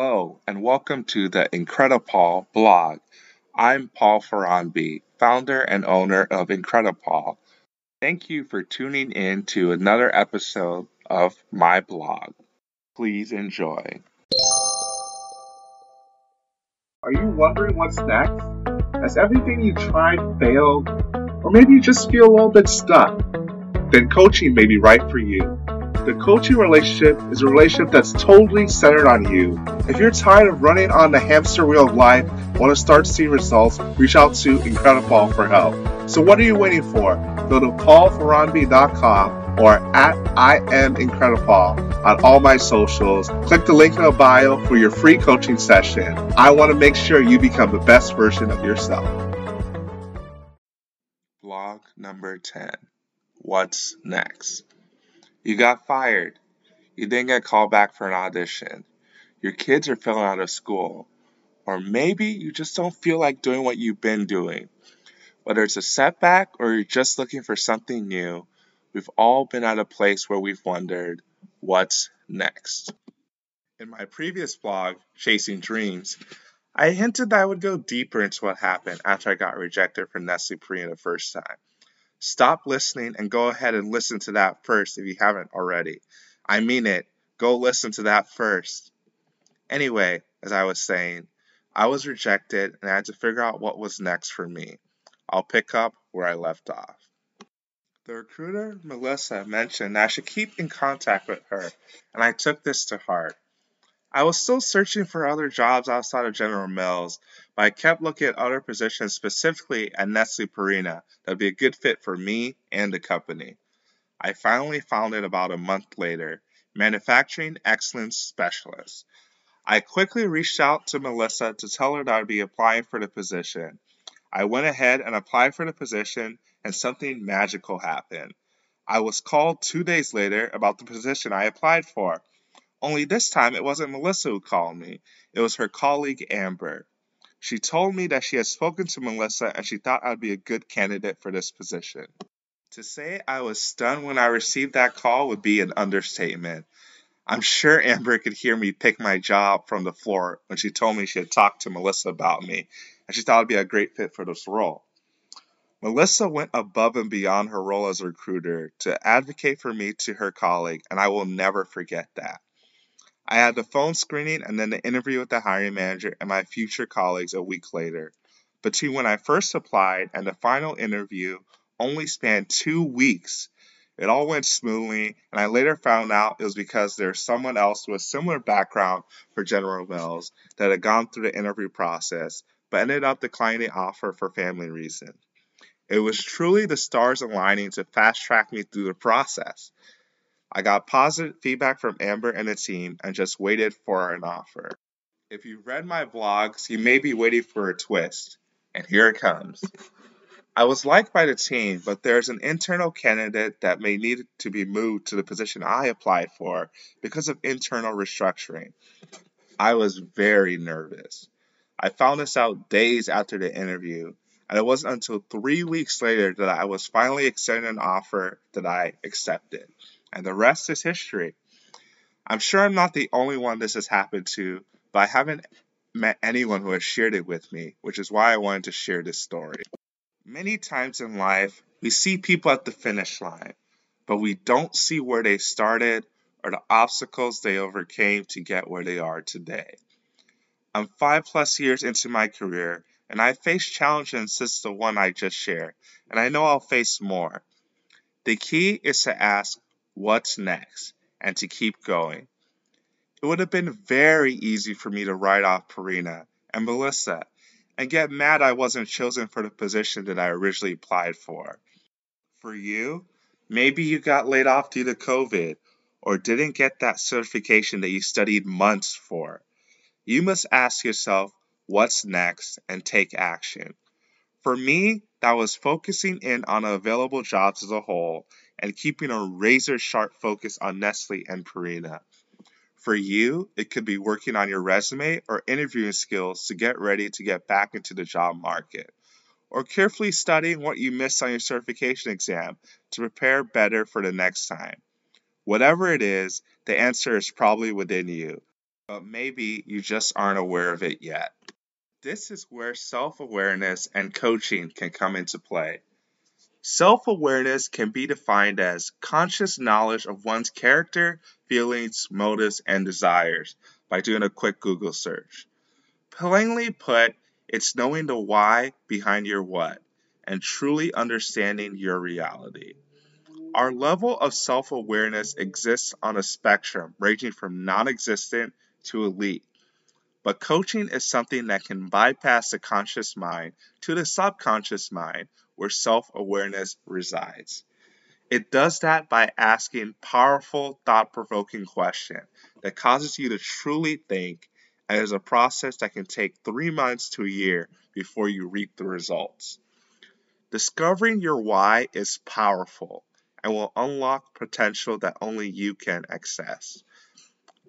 Hello, and welcome to the IncrediPaul blog. I'm Paul Faronbi, founder and owner of IncrediPaul. Thank you for tuning in to another episode of my blog. Please enjoy. Are you wondering what's next? Has everything you tried failed? Or maybe you just feel a little bit stuck? Then coaching may be right for you. The coaching relationship is a relationship that's totally centered on you. If you're tired of running on the hamster wheel of life, want to start seeing results, reach out to IncrediPaul for help. So what are you waiting for? Go to paulfaronbi.com or at I am IncrediPaul on all my socials. Click the link in the bio for your free coaching session. I want to make sure you become the best version of yourself. Blog number 10 What's next? You got fired. You didn't get called back for an audition. Your kids are failing out of school. Or maybe you just don't feel like doing what you've been doing. Whether it's a setback or you're just looking for something new, we've all been at a place where we've wondered, what's next? In my previous blog, Chasing Dreams, I hinted that I would go deeper into what happened after I got rejected for Nestle Purina the first time. Stop listening and go ahead and listen to that first if you haven't already. I mean it. Go listen to that first. Anyway, as I was saying, I was rejected and I had to figure out what was next for me. I'll pick up where I left off. The recruiter, Melissa, mentioned I should keep in contact with her, and I took this to heart. I was still searching for other jobs outside of General Mills, but I kept looking at other positions specifically at Nestle Purina that would be a good fit for me and the company. I finally found it about a month later Manufacturing Excellence Specialist. I quickly reached out to Melissa to tell her that I'd be applying for the position. I went ahead and applied for the position, and something magical happened. I was called two days later about the position I applied for. Only this time it wasn't Melissa who called me, it was her colleague Amber. She told me that she had spoken to Melissa and she thought I'd be a good candidate for this position. To say I was stunned when I received that call would be an understatement. I'm sure Amber could hear me pick my jaw from the floor when she told me she had talked to Melissa about me and she thought I'd be a great fit for this role. Melissa went above and beyond her role as a recruiter to advocate for me to her colleague, and I will never forget that. I had the phone screening and then the interview with the hiring manager and my future colleagues a week later. Between when I first applied and the final interview only spanned two weeks. It all went smoothly, and I later found out it was because there's someone else with a similar background for General Mills that had gone through the interview process, but ended up declining the offer for family reasons. It was truly the stars aligning to fast track me through the process. I got positive feedback from Amber and the team and just waited for an offer. If you've read my blogs, you may be waiting for a twist, and here it comes. I was liked by the team, but there's an internal candidate that may need to be moved to the position I applied for because of internal restructuring. I was very nervous. I found this out days after the interview, and it wasn't until three weeks later that I was finally extended an offer that I accepted and the rest is history. I'm sure I'm not the only one this has happened to, but I haven't met anyone who has shared it with me, which is why I wanted to share this story. Many times in life, we see people at the finish line, but we don't see where they started or the obstacles they overcame to get where they are today. I'm five plus years into my career, and I've faced challenges since the one I just shared, and I know I'll face more. The key is to ask, what's next, and to keep going. It would have been very easy for me to write off Purina and Melissa and get mad I wasn't chosen for the position that I originally applied for. For you, maybe you got laid off due to COVID or didn't get that certification that you studied months for. You must ask yourself what's next and take action. For me, that was focusing in on available jobs as a whole and keeping a razor sharp focus on Nestle and Purina. For you, it could be working on your resume or interviewing skills to get ready to get back into the job market, or carefully studying what you missed on your certification exam to prepare better for the next time. Whatever it is, the answer is probably within you. but maybe you just aren't aware of it yet. This is where self awareness and coaching can come into play. Self awareness can be defined as conscious knowledge of one's character, feelings, motives, and desires by doing a quick Google search. Plainly put, it's knowing the why behind your what and truly understanding your reality. Our level of self awareness exists on a spectrum ranging from non existent to elite. But coaching is something that can bypass the conscious mind to the subconscious mind where self awareness resides. It does that by asking powerful, thought provoking questions that causes you to truly think, and is a process that can take three months to a year before you reap the results. Discovering your why is powerful and will unlock potential that only you can access.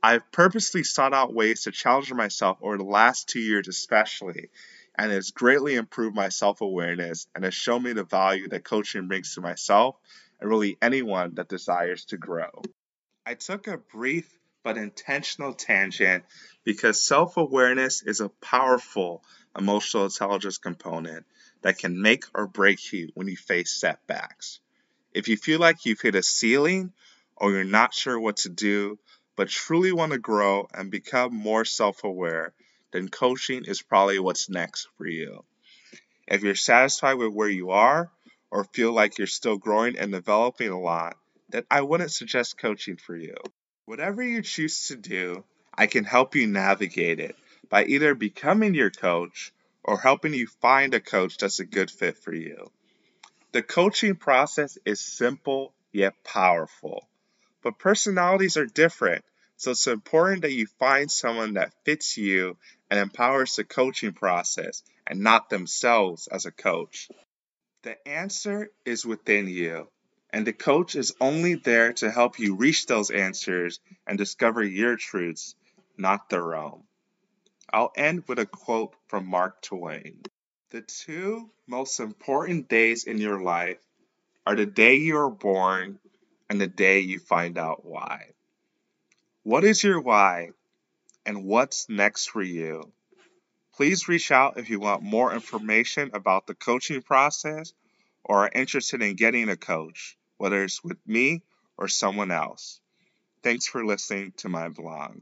I've purposely sought out ways to challenge myself over the last two years, especially, and it's greatly improved my self awareness and has shown me the value that coaching brings to myself and really anyone that desires to grow. I took a brief but intentional tangent because self awareness is a powerful emotional intelligence component that can make or break you when you face setbacks. If you feel like you've hit a ceiling or you're not sure what to do, but truly want to grow and become more self aware, then coaching is probably what's next for you. If you're satisfied with where you are or feel like you're still growing and developing a lot, then I wouldn't suggest coaching for you. Whatever you choose to do, I can help you navigate it by either becoming your coach or helping you find a coach that's a good fit for you. The coaching process is simple yet powerful. But personalities are different, so it's important that you find someone that fits you and empowers the coaching process and not themselves as a coach. The answer is within you, and the coach is only there to help you reach those answers and discover your truths, not their own. I'll end with a quote from Mark Twain. The two most important days in your life are the day you are born and the day you find out why. What is your why and what's next for you? Please reach out if you want more information about the coaching process or are interested in getting a coach, whether it's with me or someone else. Thanks for listening to my blog.